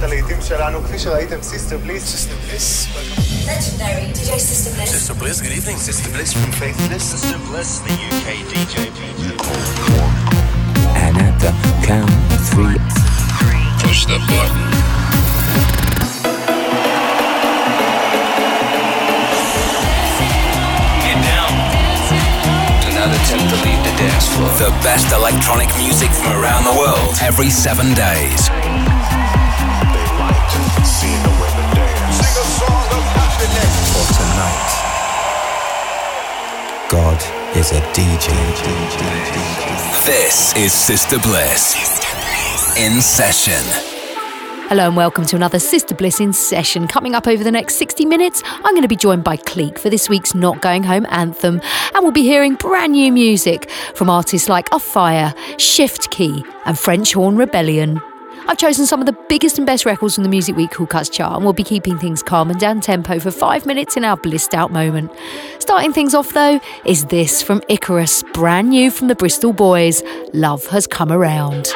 להקת הלהיטים שלנו, כפי שראיתם, סיסטר בליס. סיסטר בליס, Legendary DJ Sister Bliss. Sister Bliss, good evening. Sister Bliss from Faithless. Sister Bliss, the UK DJ. And at the count of three, Push the button. Get down. do not attempt to leave the dance floor. The best electronic music from around the world every seven days. They seeing the women dance. Sing a song of happiness. For tonight, God is a DJ. This is Sister Bliss. In session. Hello and welcome to another Sister Bliss in session. Coming up over the next 60 minutes, I'm going to be joined by Cleek for this week's Not Going Home anthem, and we'll be hearing brand new music from artists like Offaiah, Shift Key, and French Horn Rebellion. I've chosen some of the biggest and best records from the Music Week Cool Cuts chart, and we'll be keeping things calm and down tempo for five minutes in our blissed out moment. Starting things off though is this from Icarus, brand new from the Bristol Boys. Love has come around.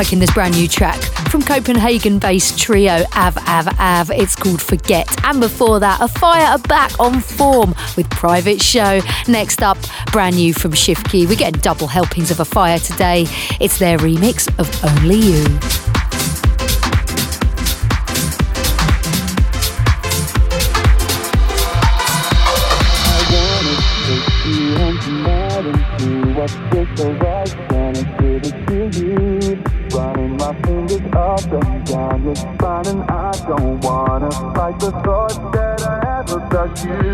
Liking this brand new track from Copenhagen based trio Av Av Av. It's called Forget. And before that, Offaiah are back on form with Private Show. Next up, brand new from Shift Key. We're getting double helpings of Offaiah today. It's their remix of Only You. Know that I did it you,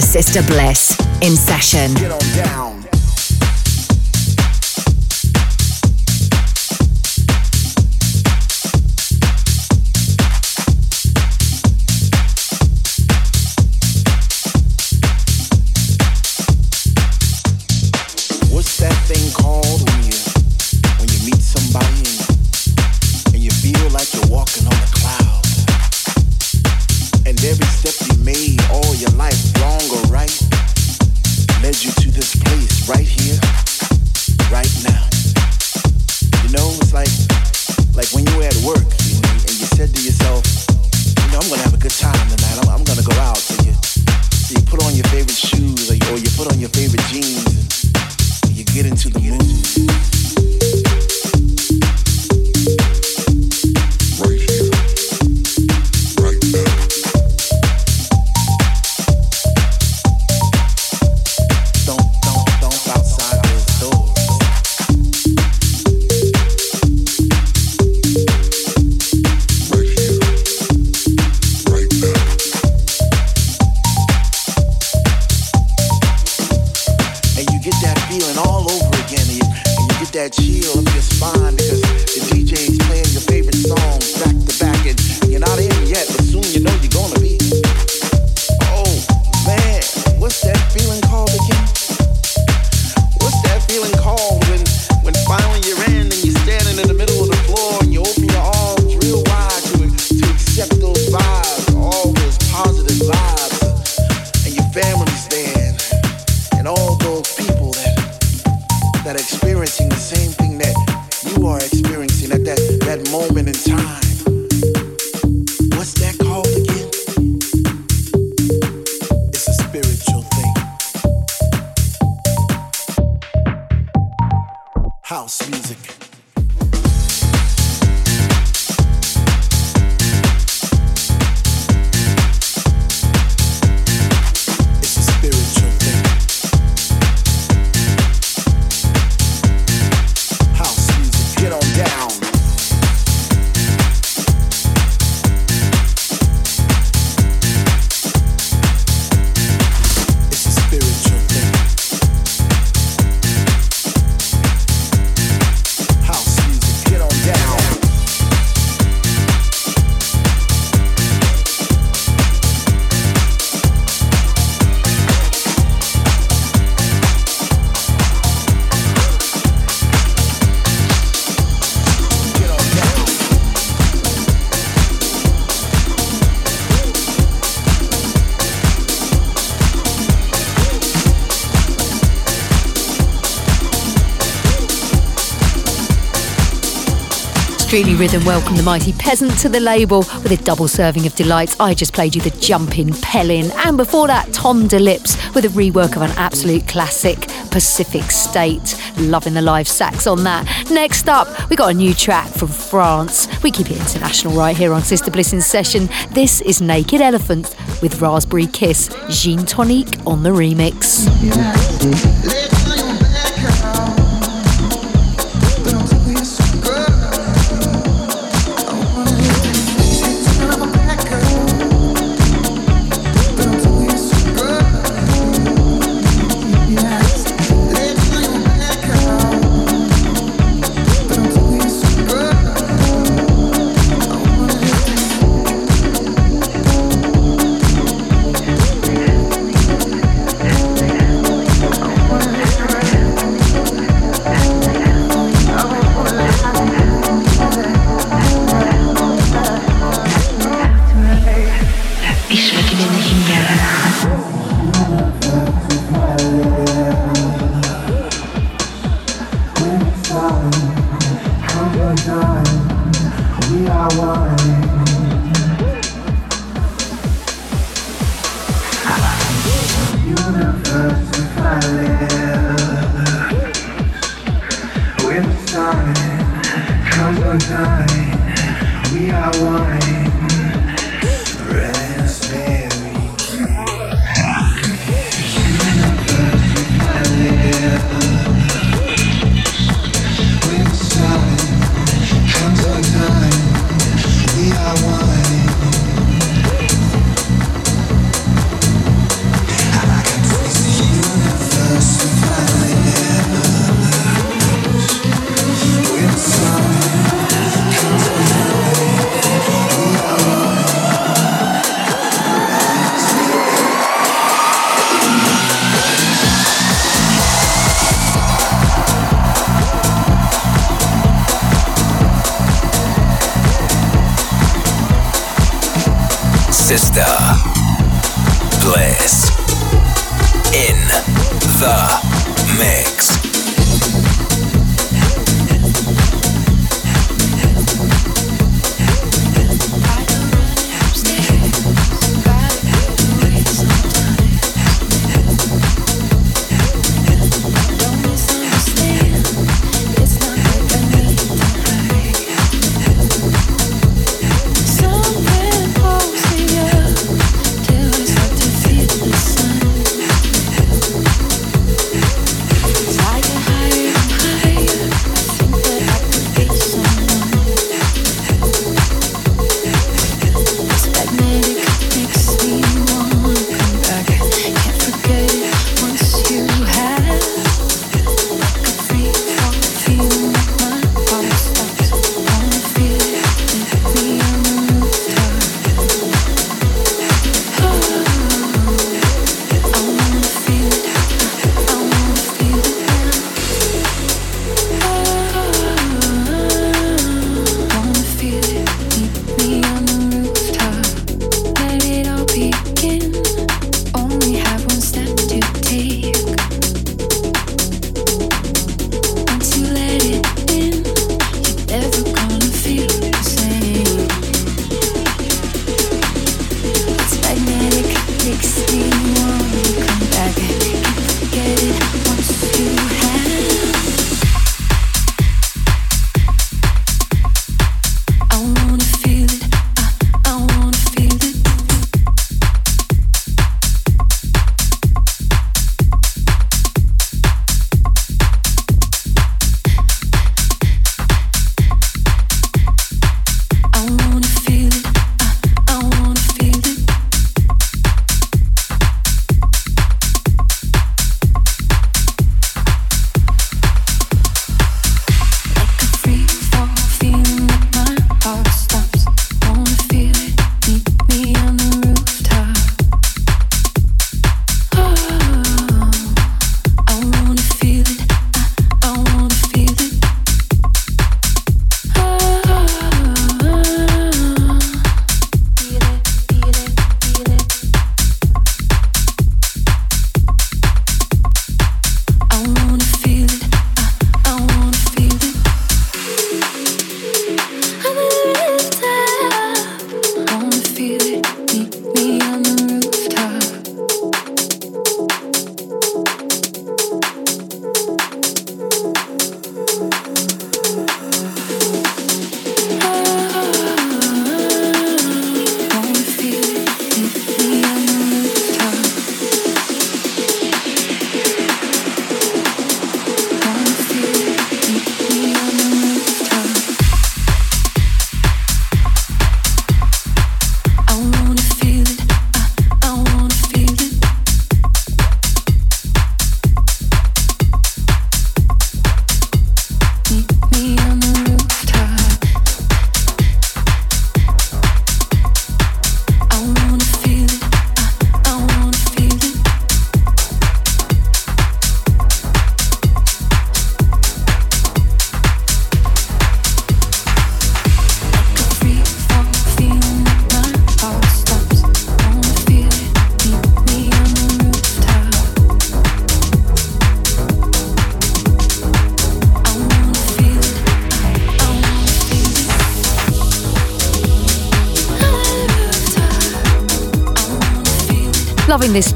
to Sister Bliss in session. Rhythm welcome the mighty peasant to the label with a double serving of delights. I just played you the jumping Pellin, and before that, Tom DeLips with a rework of an absolute classic, Pacific State. Loving the live sax on that. Next up, we got a new track from France. We keep it international right here on Sister Bliss in session. This is Naked Elephant with Raspberry Kiss, Gin Tonic on the remix. Sister. Bliss. In the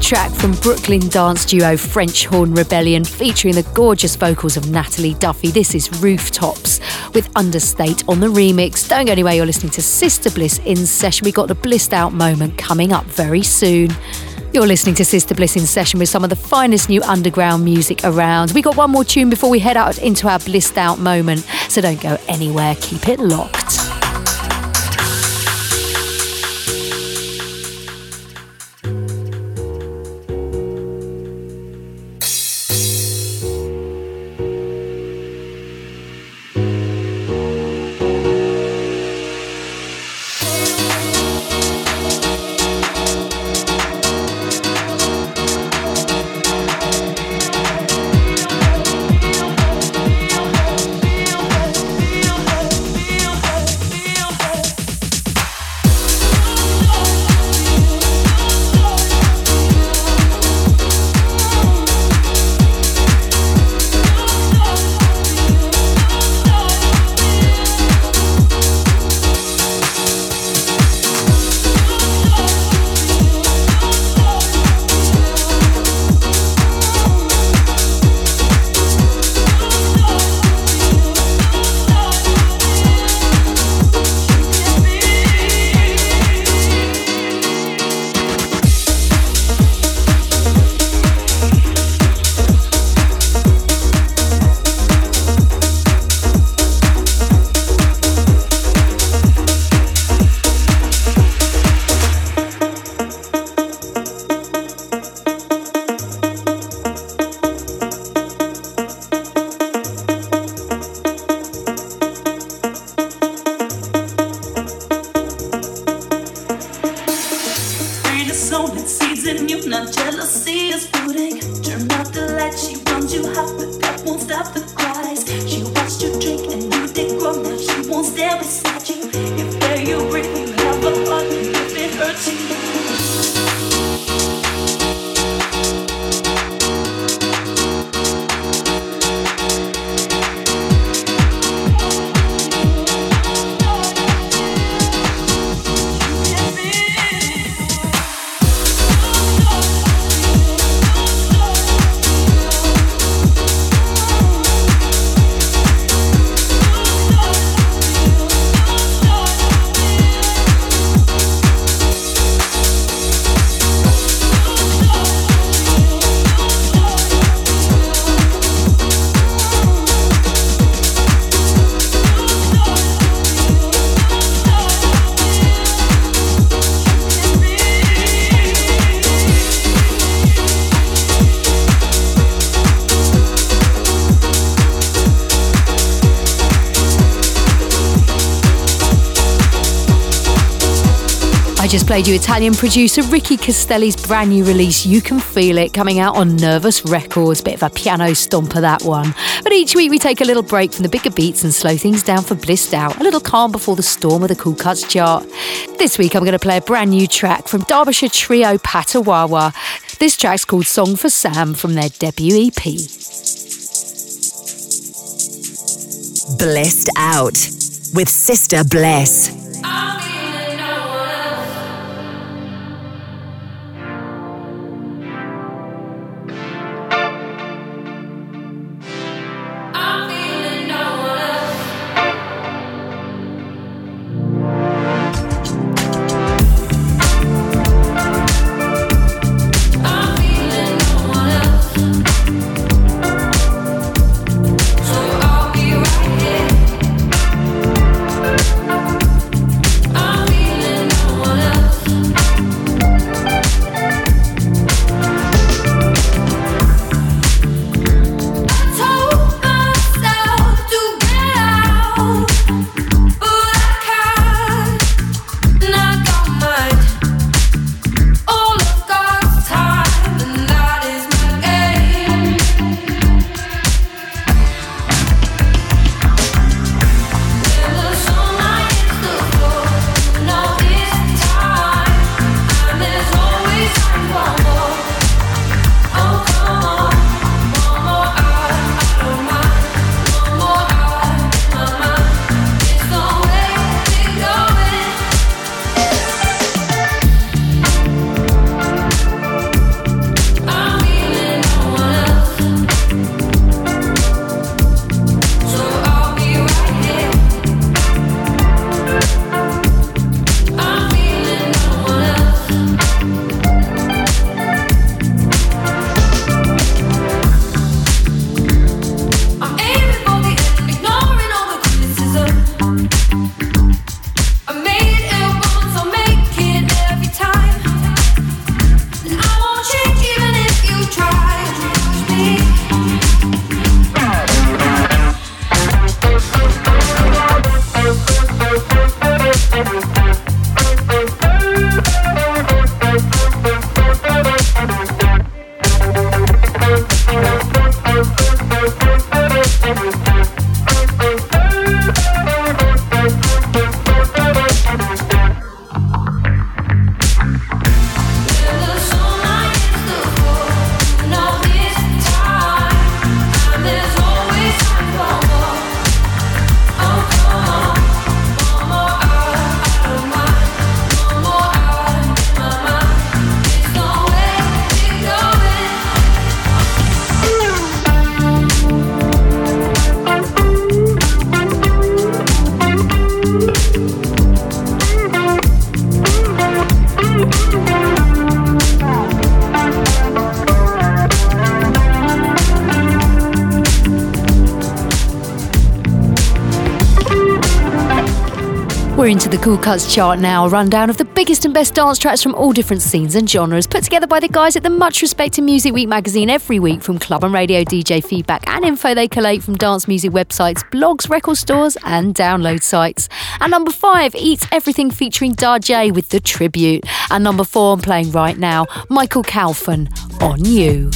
track from Brooklyn dance duo French Horn Rebellion featuring the gorgeous vocals of Natalie Duffy. This is Rooftops with Understate on the remix. Don't go anywhere, you're listening to Sister Bliss in session. We got the blissed out moment coming up very soon. You're listening to Sister Bliss in session with some of the finest new underground music around. We got one more tune before we head out into our blissed out moment, so don't go anywhere. Keep it locked. Just played you Italian producer Ricky Castelli's brand new release, You Can Feel It, coming out on Nervous Records. Bit of a piano stomper, that one. But each week we take a little break from the bigger beats and slow things down for Blissed Out, a little calm before the storm of the Cool Cuts chart. This week I'm going to play a brand new track from Derbyshire trio Patawawa. This track's called Song for Sam from their debut EP. Blissed Out with Sister Bliss. Cool Cuts chart now, a rundown of the biggest and best dance tracks from all different scenes and genres, put together by the guys at the much respected Music Week magazine every week from club and radio DJ feedback and info they collate from dance music websites, blogs, record stores, and download sites. And number five, Eats Everything featuring Darjay with The Tribute. And number four, I'm playing right now, Michael Calfan, On You.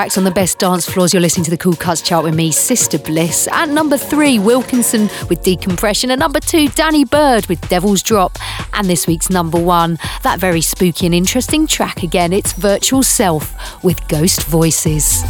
Tracks on the best dance floors. You're listening to the Cool Cuts chart with me, Sister Bliss. At number three, Wilkinson with Decompression. At number two, Danny Bird with Devil's Drop. And this week's number one, that very spooky and interesting track again. It's Virtual Self with Ghost Voices.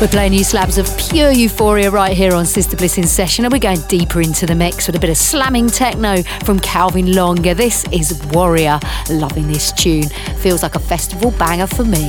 We're playing you slabs of pure euphoria right here on Sister Bliss in session, and we're going deeper into the mix with a bit of slamming techno from Calvin Longer. This is Warrior. Loving this tune. Feels like a festival banger for me.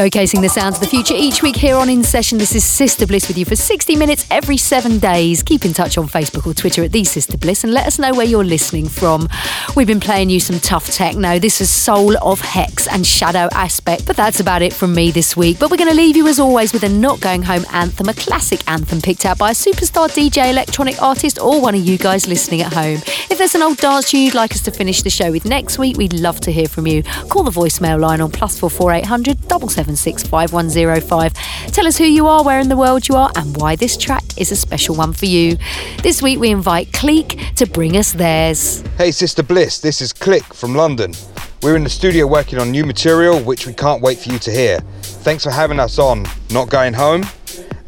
Showcasing the sounds of the future each week here on In Session. This is Sister Bliss with you for 60 minutes every seven days. Keep in touch on Facebook or Twitter at The Sister Bliss and let us know where you're listening from. We've been playing you some tough techno. This is Soul of Hex and Shadow Aspect, but that's about it from me this week. But we're going to leave you as always with a Not Going Home anthem, a classic anthem picked out by a superstar DJ, electronic artist, or one of you guys listening at home. There's an old dance tune you'd like us to finish the show with next week, we'd love to hear from you. Call the voicemail line on plus four four eight hundred double seven 0765105. Tell us who you are, where in the world you are, and why this track is a special one for you. This week we invite Cliq to bring us theirs. Hey, Sister Bliss, this is Cliq from London. We're in the studio working on new material, which we can't wait for you to hear. Thanks for having us on Not Going Home.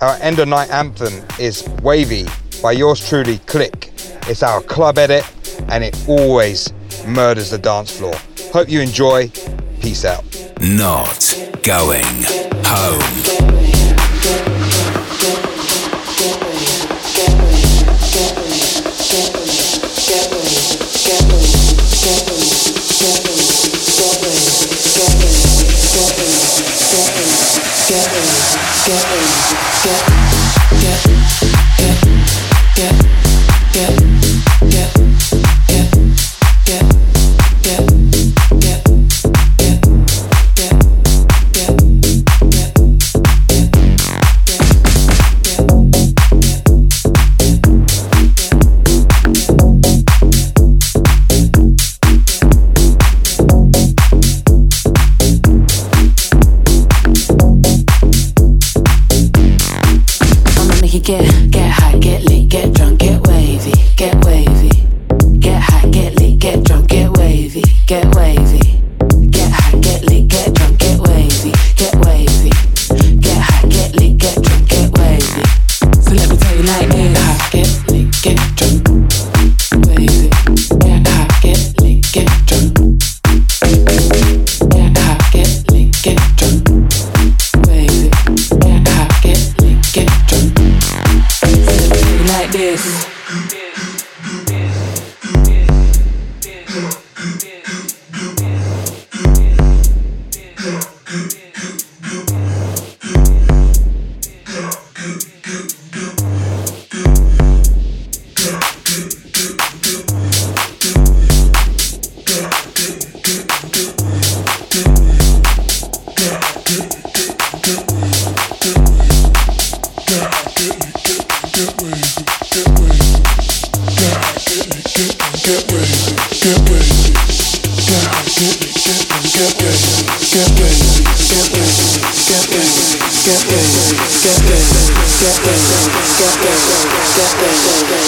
Our end of night anthem is Wavy by yours truly, Cliq. It's our club edit and it always murders the dance floor. Hope you enjoy. Peace out. Not going home. like me.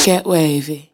Get wavy.